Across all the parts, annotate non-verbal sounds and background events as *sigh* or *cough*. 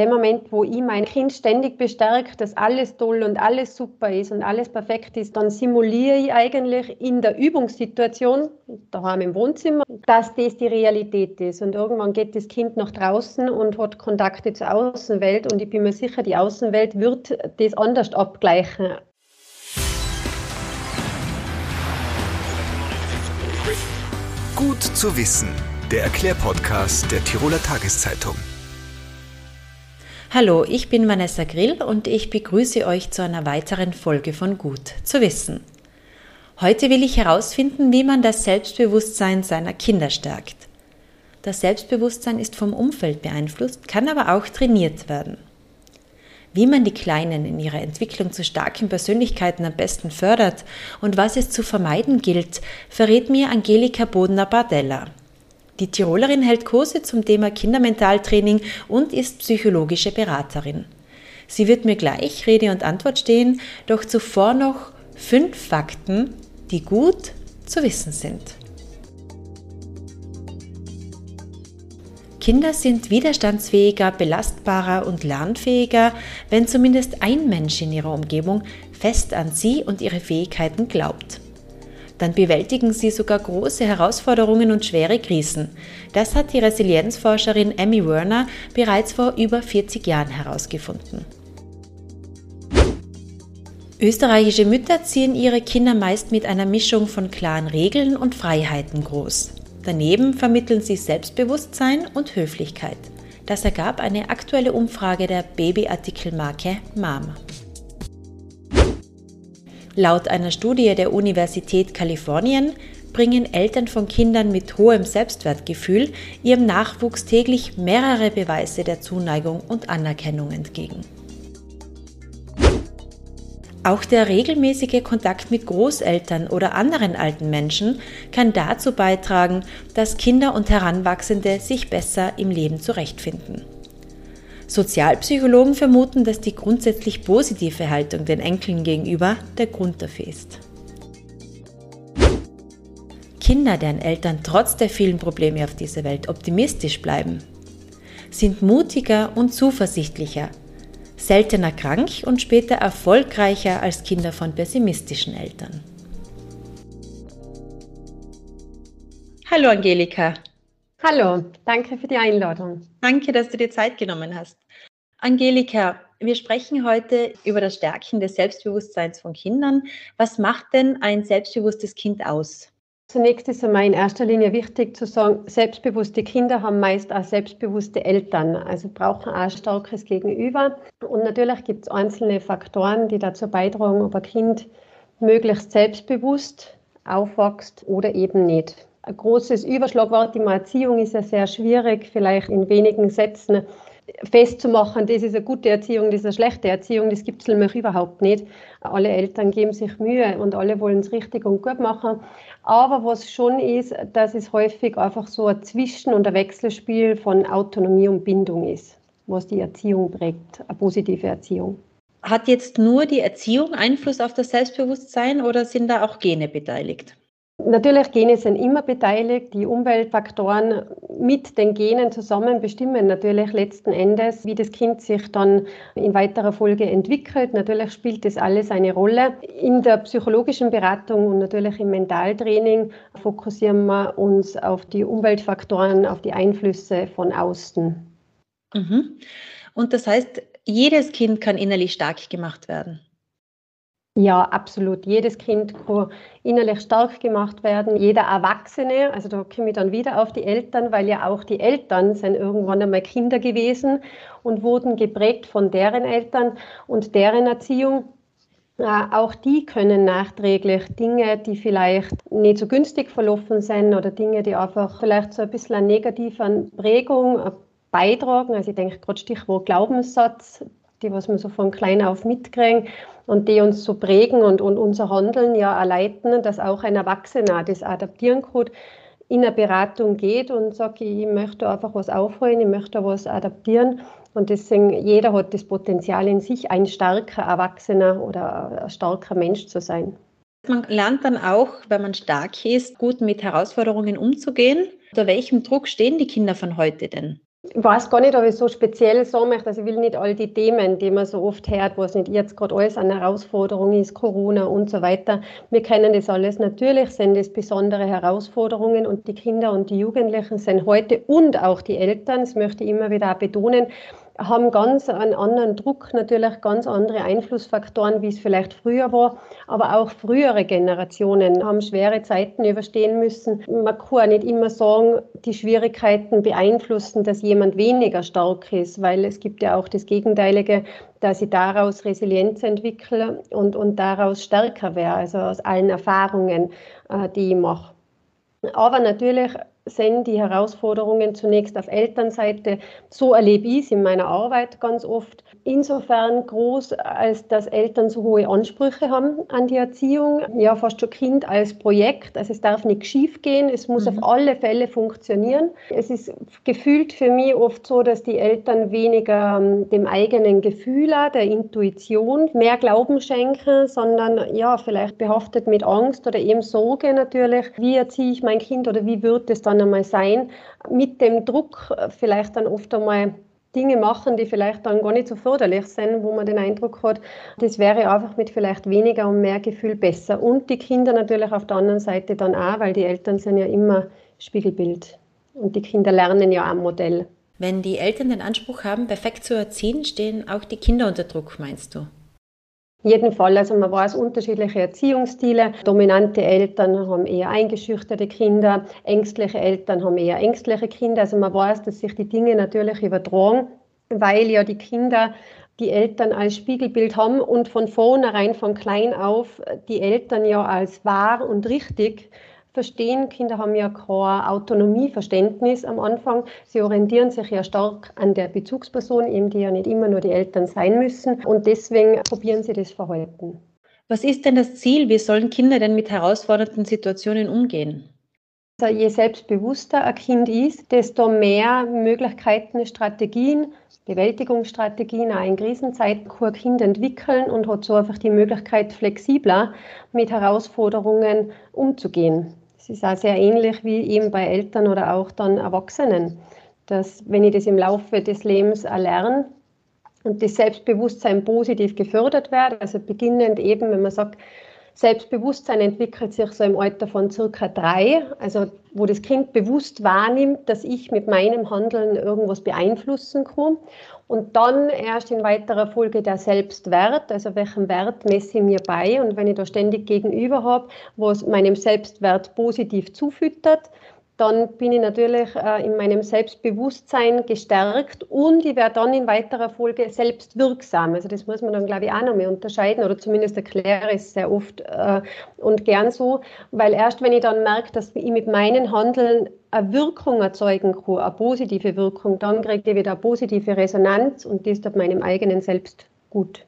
Im Moment, wo ich mein Kind ständig bestärke, dass alles toll und alles super ist und alles perfekt ist, dann simuliere ich eigentlich in der Übungssituation, daheim im Wohnzimmer, dass das die Realität ist. Und irgendwann geht das Kind nach draußen und hat Kontakte zur Außenwelt und ich bin mir sicher, die Außenwelt wird das anders abgleichen. Gut zu wissen, der Erklärpodcast der Tiroler Tageszeitung. Hallo, ich bin Vanessa Grill und ich begrüße euch zu einer weiteren Folge von Gut zu wissen. Heute will ich herausfinden, wie man das Selbstbewusstsein seiner Kinder stärkt. Das Selbstbewusstsein ist vom Umfeld beeinflusst, kann aber auch trainiert werden. Wie man die Kleinen in ihrer Entwicklung zu starken Persönlichkeiten am besten fördert und was es zu vermeiden gilt, verrät mir Angelika Bodner-Bardella. Die Tirolerin hält Kurse zum Thema Kindermentaltraining und ist psychologische Beraterin. Sie wird mir gleich Rede und Antwort stehen, doch zuvor noch fünf Fakten, die gut zu wissen sind. Kinder sind widerstandsfähiger, belastbarer und lernfähiger, wenn zumindest ein Mensch in ihrer Umgebung fest an sie und ihre Fähigkeiten glaubt dann bewältigen sie sogar große Herausforderungen und schwere Krisen. Das hat die Resilienzforscherin Emmy Werner bereits vor über 40 Jahren herausgefunden. Österreichische Mütter ziehen ihre Kinder meist mit einer Mischung von klaren Regeln und Freiheiten groß. Daneben vermitteln sie Selbstbewusstsein und Höflichkeit. Das ergab eine aktuelle Umfrage der Babyartikelmarke Mama. Laut einer Studie der Universität Kalifornien bringen Eltern von Kindern mit hohem Selbstwertgefühl ihrem Nachwuchs täglich mehrere Beweise der Zuneigung und Anerkennung entgegen. Auch der regelmäßige Kontakt mit Großeltern oder anderen alten Menschen kann dazu beitragen, dass Kinder und Heranwachsende sich besser im Leben zurechtfinden. Sozialpsychologen vermuten, dass die grundsätzlich positive Haltung den Enkeln gegenüber der Grund dafür ist. Kinder, deren Eltern trotz der vielen Probleme auf dieser Welt optimistisch bleiben, sind mutiger und zuversichtlicher, seltener krank und später erfolgreicher als Kinder von pessimistischen Eltern. Hallo Angelika. Hallo, danke für die Einladung. Danke, dass du dir Zeit genommen hast. Angelika, wir sprechen heute über das Stärken des Selbstbewusstseins von Kindern. Was macht denn ein selbstbewusstes Kind aus? Zunächst ist einmal in erster Linie wichtig zu sagen, selbstbewusste Kinder haben meist auch selbstbewusste Eltern, also brauchen auch ein starkes Gegenüber. Und natürlich gibt es einzelne Faktoren, die dazu beitragen, ob ein Kind möglichst selbstbewusst aufwächst oder eben nicht ein großes Überschlagwort im Erziehung ist ja sehr schwierig, vielleicht in wenigen Sätzen festzumachen, das ist eine gute Erziehung, das ist eine schlechte Erziehung, das gibt es nämlich überhaupt nicht. Alle Eltern geben sich Mühe und alle wollen es richtig und gut machen. Aber was schon ist, dass es häufig einfach so ein Zwischen- und ein Wechselspiel von Autonomie und Bindung ist, was die Erziehung prägt, eine positive Erziehung. Hat jetzt nur die Erziehung Einfluss auf das Selbstbewusstsein oder sind da auch Gene beteiligt? Natürlich, Gene sind immer beteiligt. Die Umweltfaktoren mit den Genen zusammen bestimmen natürlich letzten Endes, wie das Kind sich dann in weiterer Folge entwickelt. Natürlich spielt das alles eine Rolle. In der psychologischen Beratung und natürlich im Mentaltraining fokussieren wir uns auf die Umweltfaktoren, auf die Einflüsse von außen. Mhm. Und das heißt, jedes Kind kann innerlich stark gemacht werden. Ja, absolut. Jedes Kind kann innerlich stark gemacht werden. Jeder Erwachsene, also da komme ich dann wieder auf die Eltern, weil ja auch die Eltern sind irgendwann einmal Kinder gewesen und wurden geprägt von deren Eltern und deren Erziehung. Äh, auch die können nachträglich Dinge, die vielleicht nicht so günstig verlaufen sind oder Dinge, die einfach vielleicht so ein bisschen eine negative Prägung beitragen. Also ich denke gerade Stichwort Glaubenssatz, die was wir so von klein auf mitkriegen und die uns so prägen und, und unser Handeln ja erleiten, dass auch ein Erwachsener das adaptieren kann, in eine Beratung geht und sagt, ich möchte einfach was aufholen, ich möchte was adaptieren. Und deswegen, jeder hat das Potenzial in sich, ein starker Erwachsener oder ein starker Mensch zu sein. Man lernt dann auch, wenn man stark ist, gut mit Herausforderungen umzugehen. Unter welchem Druck stehen die Kinder von heute denn? Ich weiß gar nicht, ob ich so speziell sagen möchte. Also ich will nicht all die Themen, die man so oft hört, was nicht jetzt gerade alles eine Herausforderung ist, Corona und so weiter. Wir kennen das alles. Natürlich sind es besondere Herausforderungen und die Kinder und die Jugendlichen sind heute und auch die Eltern, das möchte ich immer wieder auch betonen, haben ganz einen anderen Druck, natürlich ganz andere Einflussfaktoren, wie es vielleicht früher war. Aber auch frühere Generationen haben schwere Zeiten überstehen müssen. Man kann nicht immer sagen, die Schwierigkeiten beeinflussen, dass jemand weniger stark ist, weil es gibt ja auch das Gegenteilige, dass ich daraus Resilienz entwickle und, und daraus stärker wäre, also aus allen Erfahrungen, äh, die ich mache. Aber natürlich sind die Herausforderungen zunächst auf Elternseite, so erlebe ich es in meiner Arbeit ganz oft, insofern groß, als dass Eltern so hohe Ansprüche haben an die Erziehung, ja fast schon Kind als Projekt, also es darf nicht schief gehen, es muss mhm. auf alle Fälle funktionieren. Es ist gefühlt für mich oft so, dass die Eltern weniger ähm, dem eigenen Gefühl, der Intuition mehr Glauben schenken, sondern ja vielleicht behaftet mit Angst oder eben Sorge natürlich, wie erziehe ich mein Kind oder wie wird es dann dann einmal sein, mit dem Druck äh, vielleicht dann oft einmal Dinge machen, die vielleicht dann gar nicht so förderlich sind, wo man den Eindruck hat, das wäre einfach mit vielleicht weniger und mehr Gefühl besser. Und die Kinder natürlich auf der anderen Seite dann auch, weil die Eltern sind ja immer Spiegelbild. Und die Kinder lernen ja am Modell. Wenn die Eltern den Anspruch haben, perfekt zu erziehen, stehen auch die Kinder unter Druck, meinst du? Jeden Fall, also man weiß unterschiedliche Erziehungsstile. Dominante Eltern haben eher eingeschüchterte Kinder, ängstliche Eltern haben eher ängstliche Kinder. Also man weiß, dass sich die Dinge natürlich übertragen, weil ja die Kinder die Eltern als Spiegelbild haben und von vornherein, von klein auf, die Eltern ja als wahr und richtig verstehen. Kinder haben ja kein Autonomieverständnis am Anfang. Sie orientieren sich ja stark an der Bezugsperson, eben die ja nicht immer nur die Eltern sein müssen. Und deswegen probieren sie das Verhalten. Was ist denn das Ziel? Wie sollen Kinder denn mit herausfordernden Situationen umgehen? Also je selbstbewusster ein Kind ist, desto mehr Möglichkeiten, Strategien, Bewältigungsstrategien auch in Krisenzeiten kann ein Kind entwickeln und hat so einfach die Möglichkeit, flexibler mit Herausforderungen umzugehen. Ist auch sehr ähnlich wie eben bei Eltern oder auch dann Erwachsenen, dass wenn ich das im Laufe des Lebens erlerne und das Selbstbewusstsein positiv gefördert wird, also beginnend eben, wenn man sagt, Selbstbewusstsein entwickelt sich so im Alter von circa drei, also wo das Kind bewusst wahrnimmt, dass ich mit meinem Handeln irgendwas beeinflussen kann. Und dann erst in weiterer Folge der Selbstwert, also welchen Wert messe ich mir bei. Und wenn ich da ständig gegenüber habe, was meinem Selbstwert positiv zufüttert, dann bin ich natürlich äh, in meinem Selbstbewusstsein gestärkt und ich werde dann in weiterer Folge selbstwirksam. Also das muss man dann, glaube ich, auch noch mehr unterscheiden oder zumindest erkläre ich es sehr oft äh, und gern so, weil erst wenn ich dann merke, dass ich mit meinen Handeln eine Wirkung erzeugen kann, eine positive Wirkung, dann kriege ich wieder eine positive Resonanz und das tut meinem eigenen Selbst gut.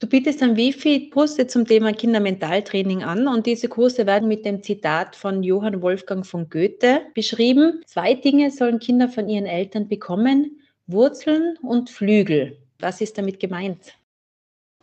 Du bietest wie viele Kurse zum Thema Kindermentaltraining an und diese Kurse werden mit dem Zitat von Johann Wolfgang von Goethe beschrieben. Zwei Dinge sollen Kinder von ihren Eltern bekommen, Wurzeln und Flügel. Was ist damit gemeint?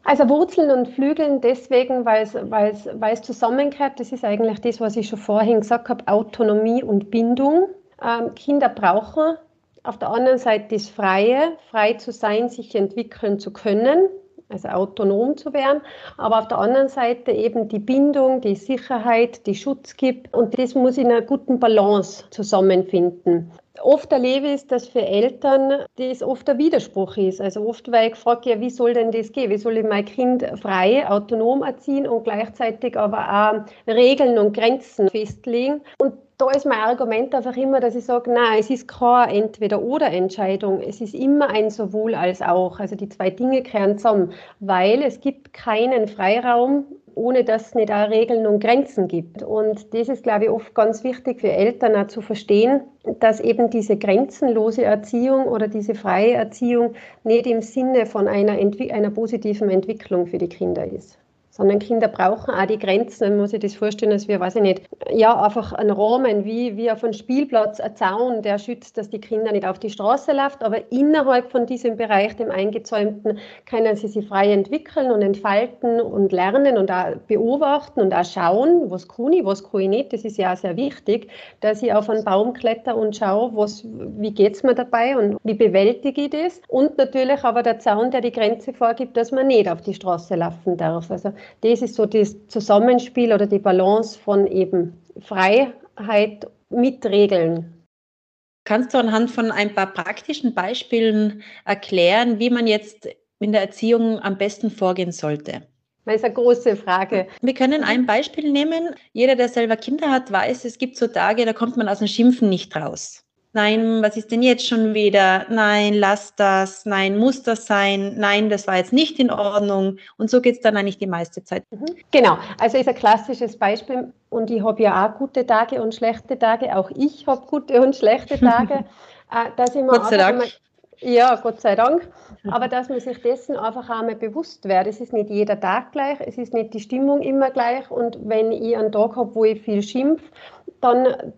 Also Wurzeln und Flügeln deswegen, weil es, weil es, weil es zusammengehört. Das ist eigentlich das, was ich schon vorhin gesagt habe, Autonomie und Bindung. Ähm, Kinder brauchen auf der anderen Seite das Freie, frei zu sein, sich entwickeln zu können also autonom zu werden, aber auf der anderen Seite eben die Bindung, die Sicherheit, die Schutz gibt und das muss in einer guten Balance zusammenfinden. Oft erlebe ich, dass für Eltern das oft ein Widerspruch ist. Also oft, weil ich frage, ja, wie soll denn das gehen? Wie soll ich mein Kind frei, autonom erziehen und gleichzeitig aber auch Regeln und Grenzen festlegen? Und da ist mein Argument einfach immer, dass ich sage, nein, es ist keine Entweder-oder-Entscheidung. Es ist immer ein sowohl als auch. Also die zwei Dinge kehren zusammen, weil es gibt keinen Freiraum, ohne dass es nicht auch Regeln und Grenzen gibt. Und das ist, glaube ich, oft ganz wichtig für Eltern auch zu verstehen, dass eben diese grenzenlose Erziehung oder diese freie Erziehung nicht im Sinne von einer, einer positiven Entwicklung für die Kinder ist. Sondern Kinder brauchen auch die Grenzen. Man muss sich das vorstellen, dass wir, weiß ich nicht, ja, einfach einen Rahmen, wie, wie auf einem Spielplatz, ein Zaun, der schützt, dass die Kinder nicht auf die Straße laufen, aber innerhalb von diesem Bereich, dem Eingezäumten, können sie sich frei entwickeln und entfalten und lernen und auch beobachten und auch schauen, was kann ich, was kann ich nicht. Das ist ja auch sehr wichtig, dass ich auf einen Baum kletter und schaue, was, wie geht es mir dabei und wie bewältige ich das. Und natürlich aber der Zaun, der die Grenze vorgibt, dass man nicht auf die Straße laufen darf. Also das ist so das Zusammenspiel oder die Balance von eben Freiheit mit Regeln. Kannst du anhand von ein paar praktischen Beispielen erklären, wie man jetzt in der Erziehung am besten vorgehen sollte? Das ist eine große Frage. Wir können ein Beispiel nehmen. Jeder, der selber Kinder hat, weiß, es gibt so Tage, da kommt man aus dem Schimpfen nicht raus nein, was ist denn jetzt schon wieder? Nein, lass das, nein, muss das sein, nein, das war jetzt nicht in Ordnung. Und so geht es dann eigentlich die meiste Zeit. Mhm. Genau, also ist ein klassisches Beispiel und ich habe ja auch gute Tage und schlechte Tage, auch ich habe gute und schlechte *laughs* Tage. Äh, dass ich Gott sei Dank. Ja, Gott sei Dank. Aber dass man sich dessen einfach einmal bewusst wird. Es ist nicht jeder Tag gleich, es ist nicht die Stimmung immer gleich. Und wenn ich einen Tag habe, wo ich viel schimpf, dann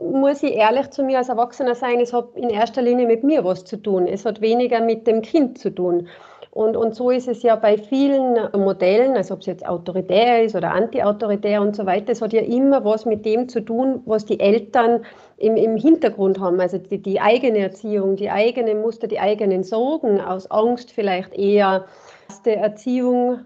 muss ich ehrlich zu mir als Erwachsener sein, es hat in erster Linie mit mir was zu tun. Es hat weniger mit dem Kind zu tun. Und, und so ist es ja bei vielen Modellen, also ob es jetzt autoritär ist oder antiautoritär und so weiter, es hat ja immer was mit dem zu tun, was die Eltern im, im Hintergrund haben. Also die, die eigene Erziehung, die eigene Muster, die eigenen Sorgen, aus Angst vielleicht eher die Erziehung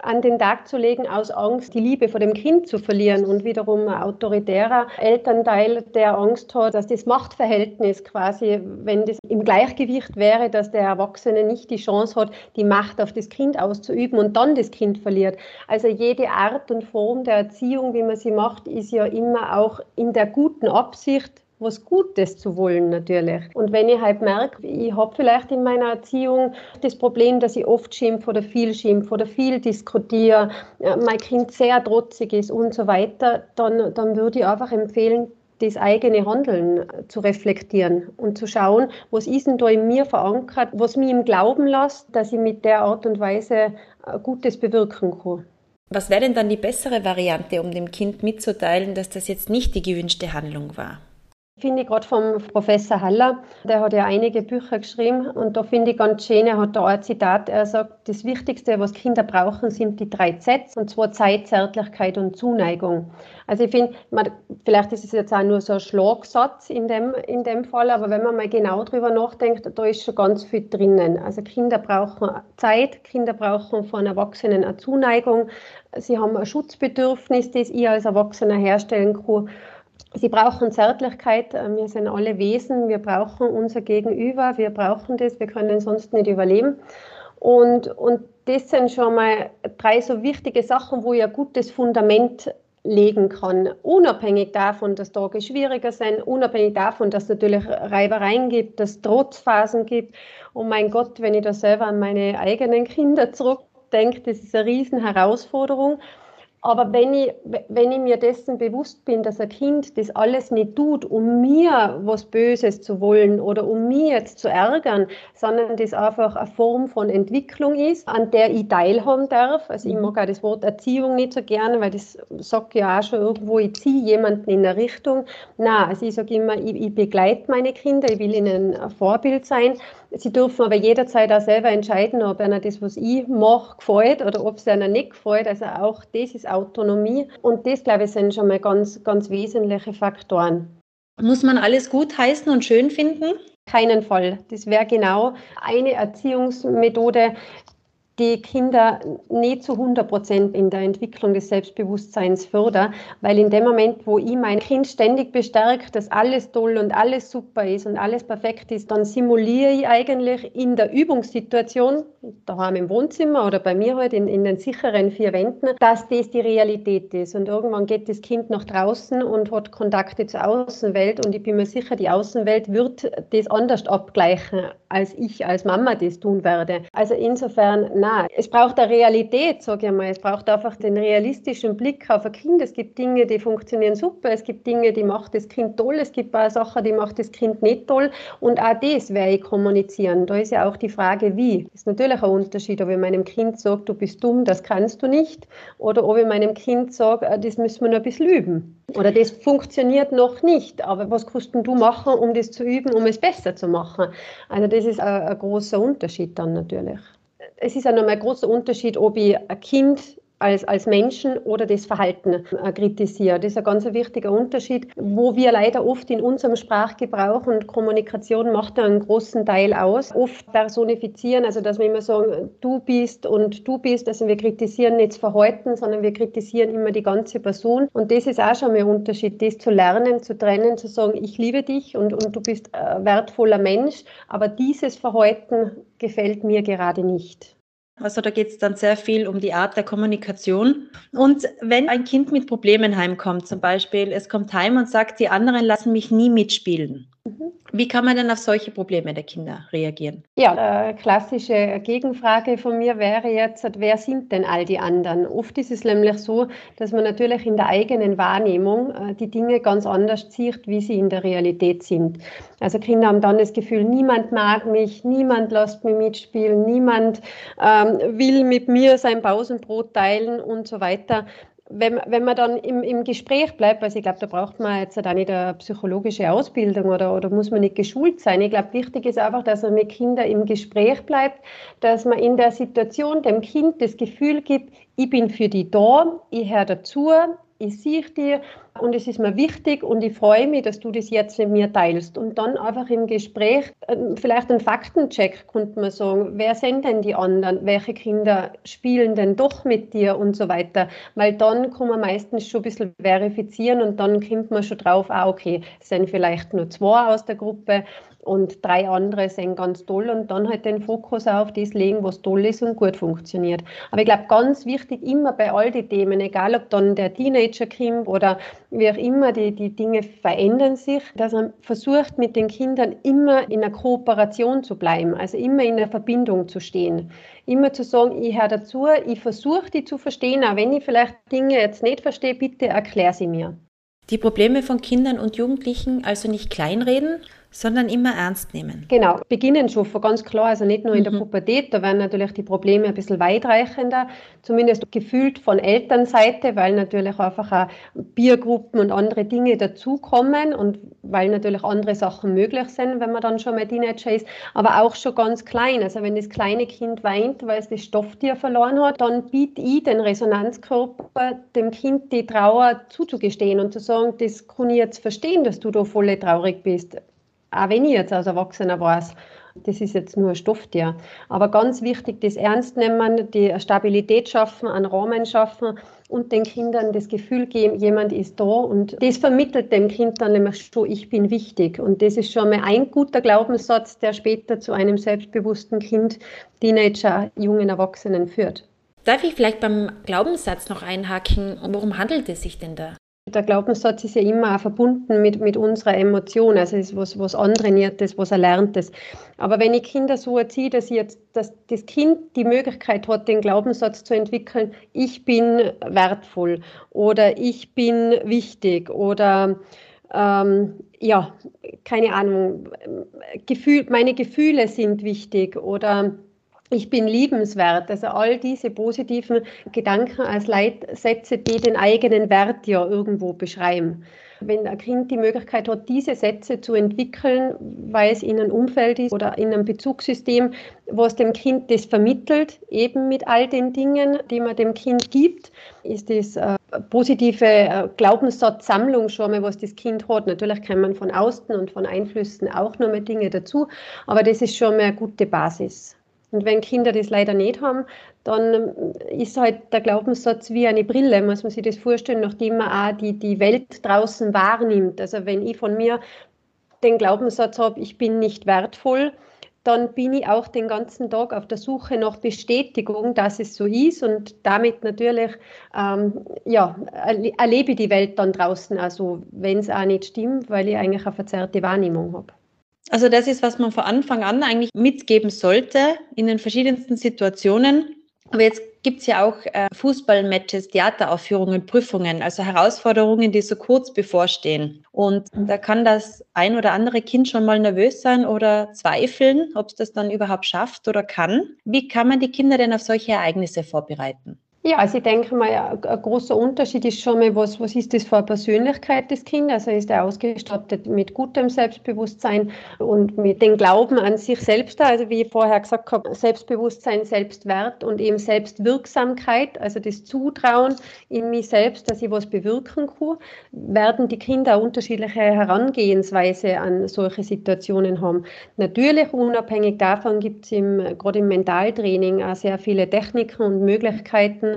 an den Tag zu legen, aus Angst, die Liebe vor dem Kind zu verlieren und wiederum ein autoritärer Elternteil, der Angst hat, dass das Machtverhältnis quasi, wenn das im Gleichgewicht wäre, dass der Erwachsene nicht die Chance hat, die Macht auf das Kind auszuüben und dann das Kind verliert. Also jede Art und Form der Erziehung, wie man sie macht, ist ja immer auch in der guten Absicht, was Gutes zu wollen natürlich. Und wenn ich halt merke, ich habe vielleicht in meiner Erziehung das Problem, dass ich oft schimpfe oder viel schimpfe oder viel diskutiere, mein Kind sehr trotzig ist und so weiter, dann, dann würde ich einfach empfehlen, das eigene Handeln zu reflektieren und zu schauen, was ist denn da in mir verankert, was mich im Glauben lässt, dass ich mit der Art und Weise Gutes bewirken kann. Was wäre denn dann die bessere Variante, um dem Kind mitzuteilen, dass das jetzt nicht die gewünschte Handlung war? Finde ich gerade vom Professor Haller, der hat ja einige Bücher geschrieben und da finde ich ganz schön, er hat da ein Zitat, er sagt, das Wichtigste, was Kinder brauchen, sind die drei Zs und zwar Zeit, Zärtlichkeit und Zuneigung. Also ich finde, vielleicht ist es jetzt auch nur so ein Schlagsatz in dem, in dem Fall, aber wenn man mal genau drüber nachdenkt, da ist schon ganz viel drinnen. Also Kinder brauchen Zeit, Kinder brauchen von Erwachsenen eine Zuneigung, sie haben ein Schutzbedürfnis, das ich als Erwachsener herstellen kann Sie brauchen Zärtlichkeit. Äh, wir sind alle Wesen. Wir brauchen unser Gegenüber. Wir brauchen das. Wir können sonst nicht überleben. Und, und das sind schon mal drei so wichtige Sachen, wo ich ein gutes Fundament legen kann, unabhängig davon, dass Tage schwieriger sind, unabhängig davon, dass es natürlich Reibereien gibt, dass es Trotzphasen gibt. Und mein Gott, wenn ich da selber an meine eigenen Kinder zurückdenke, das ist eine riesen Herausforderung. Aber wenn ich, wenn ich mir dessen bewusst bin, dass ein Kind das alles nicht tut, um mir was Böses zu wollen oder um mich jetzt zu ärgern, sondern das einfach eine Form von Entwicklung ist, an der ich teilhaben darf. Also ich mhm. mag auch das Wort Erziehung nicht so gerne, weil das sagt ja auch schon irgendwo, ich ziehe jemanden in eine Richtung. Na, also ich sage immer, ich, ich begleite meine Kinder, ich will ihnen ein Vorbild sein. Sie dürfen aber jederzeit auch selber entscheiden, ob ihnen das, was ich mache, gefällt oder ob es ihnen nicht gefällt. Also auch das ist Autonomie. Und das, glaube ich, sind schon mal ganz, ganz wesentliche Faktoren. Muss man alles gut heißen und schön finden? Keinen Fall. Das wäre genau eine Erziehungsmethode, die Kinder nicht zu 100 Prozent in der Entwicklung des Selbstbewusstseins fördern, weil in dem Moment, wo ich mein Kind ständig bestärke, dass alles toll und alles super ist und alles perfekt ist, dann simuliere ich eigentlich in der Übungssituation, daheim im Wohnzimmer oder bei mir halt in, in den sicheren vier Wänden, dass das die Realität ist. Und irgendwann geht das Kind nach draußen und hat Kontakte zur Außenwelt und ich bin mir sicher, die Außenwelt wird das anders abgleichen, als ich als Mama das tun werde. Also insofern, nein. Es braucht eine Realität, sage ich mal. Es braucht einfach den realistischen Blick auf ein Kind. Es gibt Dinge, die funktionieren super. Es gibt Dinge, die macht das Kind toll. Es gibt auch Sachen, die macht das Kind nicht toll. Und auch das werde ich kommunizieren. Da ist ja auch die Frage, wie. Das ist natürlich ein Unterschied, ob ich meinem Kind sage, du bist dumm, das kannst du nicht. Oder ob ich meinem Kind sage, äh, das müssen wir noch ein bisschen üben. Oder das funktioniert noch nicht. Aber was kannst du machen, um das zu üben, um es besser zu machen? Also das ist ein, ein großer Unterschied dann natürlich es ist ja nochmal ein großer Unterschied, ob ich ein Kind als, als Menschen oder das Verhalten äh, kritisiere. Das ist ein ganz wichtiger Unterschied, wo wir leider oft in unserem Sprachgebrauch und Kommunikation macht einen großen Teil aus, oft personifizieren, also dass wir immer sagen, du bist und du bist, also wir kritisieren nicht das Verhalten, sondern wir kritisieren immer die ganze Person und das ist auch schon mal ein Unterschied, das zu lernen, zu trennen, zu sagen, ich liebe dich und, und du bist ein wertvoller Mensch, aber dieses Verhalten gefällt mir gerade nicht. Also da geht es dann sehr viel um die Art der Kommunikation. Und wenn ein Kind mit Problemen heimkommt, zum Beispiel, es kommt heim und sagt, die anderen lassen mich nie mitspielen. Mhm. Wie kann man denn auf solche Probleme der Kinder reagieren? Ja, eine klassische Gegenfrage von mir wäre jetzt, wer sind denn all die anderen? Oft ist es nämlich so, dass man natürlich in der eigenen Wahrnehmung äh, die Dinge ganz anders sieht, wie sie in der Realität sind. Also Kinder haben dann das Gefühl, niemand mag mich, niemand lässt mich mitspielen, niemand ähm, will mit mir sein Pausenbrot teilen und so weiter wenn, wenn man dann im, im Gespräch bleibt, also ich glaube, da braucht man jetzt auch nicht eine psychologische Ausbildung oder, oder muss man nicht geschult sein. Ich glaube, wichtig ist einfach, dass man mit Kindern im Gespräch bleibt, dass man in der Situation dem Kind das Gefühl gibt, ich bin für die da, ich höre dazu, ich sehe dir und es ist mir wichtig und ich freue mich, dass du das jetzt mit mir teilst. Und dann einfach im Gespräch, ähm, vielleicht einen Faktencheck, könnte man sagen, wer sind denn die anderen, welche Kinder spielen denn doch mit dir und so weiter. Weil dann kann man meistens schon ein bisschen verifizieren und dann kommt man schon drauf, ah okay, es sind vielleicht nur zwei aus der Gruppe und drei andere sind ganz toll und dann halt den Fokus auf das legen, was toll ist und gut funktioniert. Aber ich glaube, ganz wichtig immer bei all die Themen, egal ob dann der Teenager kommt oder wie auch immer, die, die Dinge verändern sich, dass man versucht, mit den Kindern immer in einer Kooperation zu bleiben, also immer in einer Verbindung zu stehen. Immer zu sagen, ich höre dazu, ich versuche die zu verstehen, auch wenn ich vielleicht Dinge jetzt nicht verstehe, bitte erklär sie mir. Die Probleme von Kindern und Jugendlichen also nicht kleinreden, sondern immer ernst nehmen. Genau, beginnen schon ganz klar, also nicht nur in der mhm. Pubertät, da werden natürlich die Probleme ein bisschen weitreichender, zumindest gefühlt von Elternseite, weil natürlich einfach auch Biergruppen und andere Dinge dazukommen und weil natürlich andere Sachen möglich sind, wenn man dann schon mal Teenager ist, aber auch schon ganz klein. Also wenn das kleine Kind weint, weil es das Stofftier verloren hat, dann biete ich den Resonanzkörper dem Kind die Trauer zuzugestehen und zu sagen, das kann ich jetzt verstehen, dass du da voll traurig bist auch wenn ich jetzt als Erwachsener weiß, das ist jetzt nur ein Stofftier. Aber ganz wichtig, das Ernst nehmen, die Stabilität schaffen, einen Rahmen schaffen und den Kindern das Gefühl geben, jemand ist da und das vermittelt dem Kind dann nämlich schon, ich bin wichtig. Und das ist schon mal ein guter Glaubenssatz, der später zu einem selbstbewussten Kind, Teenager, jungen Erwachsenen führt. Darf ich vielleicht beim Glaubenssatz noch einhaken? Worum handelt es sich denn da? Der Glaubenssatz ist ja immer auch verbunden mit, mit unserer Emotion, also es ist was, was antrainiertes, was erlerntes. Aber wenn ich Kinder so erziehe, dass, jetzt, dass das Kind die Möglichkeit hat, den Glaubenssatz zu entwickeln, ich bin wertvoll oder ich bin wichtig oder ähm, ja, keine Ahnung, Gefühl, meine Gefühle sind wichtig oder ich bin liebenswert. Also all diese positiven Gedanken als Leitsätze, die den eigenen Wert ja irgendwo beschreiben. Wenn ein Kind die Möglichkeit hat, diese Sätze zu entwickeln, weil es in einem Umfeld ist oder in einem Bezugssystem, was dem Kind das vermittelt, eben mit all den Dingen, die man dem Kind gibt, ist das eine positive äh, Glaubenssatzsammlung schon mal, was das Kind hat. Natürlich kann man von außen und von Einflüssen auch noch mehr Dinge dazu, aber das ist schon mal eine gute Basis. Und wenn Kinder das leider nicht haben, dann ist halt der Glaubenssatz wie eine Brille, muss man sich das vorstellen, nachdem man auch die, die Welt draußen wahrnimmt. Also wenn ich von mir den Glaubenssatz habe, ich bin nicht wertvoll, dann bin ich auch den ganzen Tag auf der Suche nach Bestätigung, dass es so ist und damit natürlich ähm, ja, erlebe ich die Welt dann draußen, also wenn es auch nicht stimmt, weil ich eigentlich eine verzerrte Wahrnehmung habe. Also das ist, was man von Anfang an eigentlich mitgeben sollte in den verschiedensten Situationen. Aber jetzt gibt es ja auch äh, Fußballmatches, Theateraufführungen, Prüfungen, also Herausforderungen, die so kurz bevorstehen. Und da kann das ein oder andere Kind schon mal nervös sein oder zweifeln, ob es das dann überhaupt schafft oder kann. Wie kann man die Kinder denn auf solche Ereignisse vorbereiten? Ja, also ich denke mal, ein großer Unterschied ist schon mal, was, was ist das für eine Persönlichkeit des Kindes? Also ist er ausgestattet mit gutem Selbstbewusstsein und mit dem Glauben an sich selbst, also wie ich vorher gesagt habe, Selbstbewusstsein, Selbstwert und eben Selbstwirksamkeit, also das Zutrauen in mich selbst, dass ich was bewirken kann, werden die Kinder unterschiedliche Herangehensweise an solche Situationen haben. Natürlich, unabhängig davon gibt es gerade im Mentaltraining auch sehr viele Techniken und Möglichkeiten,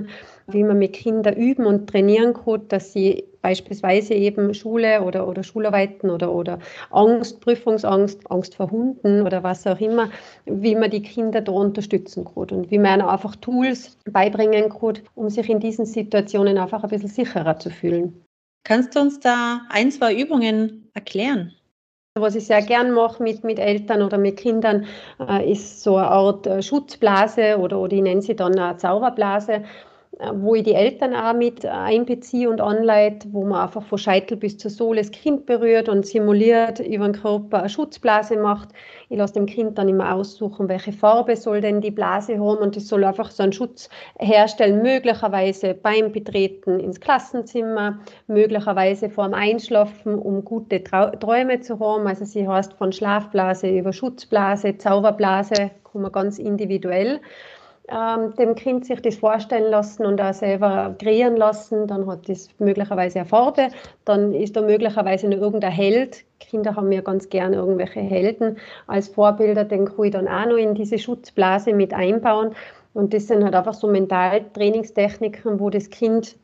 wie man mit Kindern üben und trainieren kann, dass sie beispielsweise eben Schule oder, oder Schularbeiten oder, oder Angst, Prüfungsangst, Angst vor Hunden oder was auch immer, wie man die Kinder da unterstützen kann und wie man einfach Tools beibringen kann, um sich in diesen Situationen einfach ein bisschen sicherer zu fühlen. Kannst du uns da ein, zwei Übungen erklären? Was ich sehr gern mache mit, mit Eltern oder mit Kindern, äh, ist so eine Art äh, Schutzblase oder, oder ich nenne sie dann eine Zauberblase wo ich die Eltern auch mit einbeziehe und anleite, wo man einfach von Scheitel bis zur Sohle das Kind berührt und simuliert über den Körper eine Schutzblase macht. Ich lasse dem Kind dann immer aussuchen, welche Farbe soll denn die Blase haben und es soll einfach so einen Schutz herstellen, möglicherweise beim Betreten ins Klassenzimmer, möglicherweise vor dem Einschlafen, um gute Träume zu haben. Also sie heißt von Schlafblase über Schutzblase, Zauberblase, man ganz individuell ähm, dem Kind sich das vorstellen lassen und auch selber kreieren lassen, dann hat das möglicherweise eine Farbe, dann ist da möglicherweise noch irgendein Held. Kinder haben ja ganz gern irgendwelche Helden als Vorbilder, den kann ich dann auch noch in diese Schutzblase mit einbauen. Und das sind halt einfach so Mentaltrainingstechniken, wo das Kind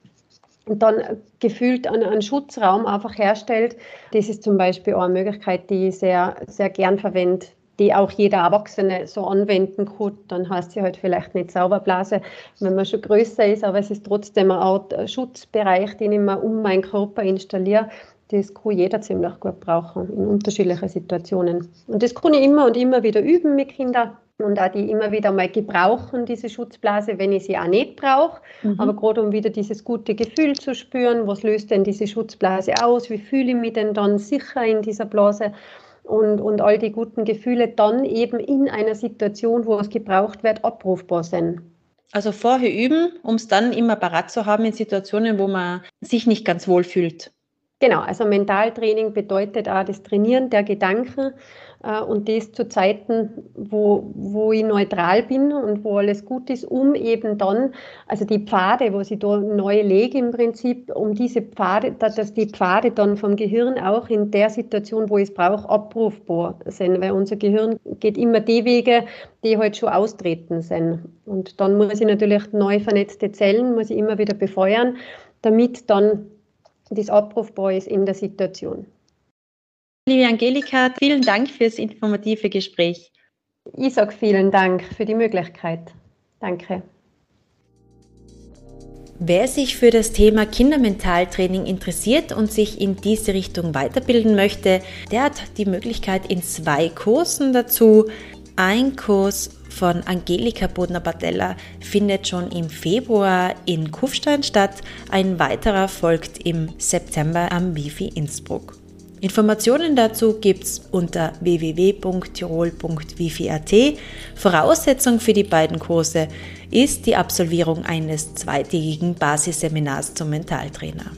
dann gefühlt einen, einen, Schutzraum einfach herstellt. Das ist zum Beispiel auch eine Möglichkeit, die ich sehr, sehr gern verwende die auch jeder Erwachsene so anwenden kann, dann heißt sie halt vielleicht nicht Sauberblase, wenn man schon größer ist, aber es ist trotzdem eine Art äh, Schutzbereich, den ich mir um meinen Körper installiere. Das kann jeder ziemlich gut brauchen in unterschiedlichen Situationen. Und das kann ich immer und immer wieder üben mit Kindern und auch die immer wieder mal gebrauchen, diese Schutzblase, wenn ich sie auch nicht brauche. Mhm. Aber gerade um wieder dieses gute Gefühl zu spüren, was löst denn diese Schutzblase aus, wie fühle ich mich denn dann sicher in dieser Blase und, und all die guten Gefühle dann eben in einer Situation, wo es gebraucht wird, abrufbar sind. Also vorher üben, um es dann immer parat zu haben in Situationen, wo man sich nicht ganz wohl fühlt. Genau, also Mentaltraining bedeutet auch das Trainieren der Gedanken äh, und das zu Zeiten, wo, wo ich neutral bin und wo alles gut ist, um eben dann, also die Pfade, wo ich da neu lege im Prinzip, um diese Pfade, dass die Pfade dann vom Gehirn auch in der Situation, wo ich es brauche, abrufbar sind, weil unser Gehirn geht immer die Wege, die halt schon austreten sind. Und dann muss ich natürlich neu vernetzte Zellen, muss ich immer wieder befeuern, damit dann das abrufbar ist in der Situation. Liebe Angelika, vielen Dank fürs informative Gespräch. Ich sage vielen Dank für die Möglichkeit. Danke. Wer sich für das Thema Kindermentaltraining interessiert und sich in diese Richtung weiterbilden möchte, der hat die Möglichkeit in zwei Kursen dazu. Ein Kurs von Angelika Bodner-Bartella findet schon im Februar in Kufstein statt. Ein weiterer folgt im September am Wifi Innsbruck. Informationen dazu gibt's unter www.tirol.wifi.at. Voraussetzung für die beiden Kurse ist die Absolvierung eines zweitägigen Basisseminars zum Mentaltrainer.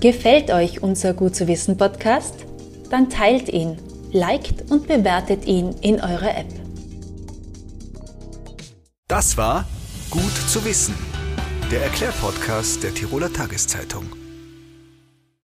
Gefällt euch unser Gut zu wissen Podcast? Dann teilt ihn, liked und bewertet ihn in eurer App. Das war Gut zu wissen, der Erklärpodcast der Tiroler Tageszeitung.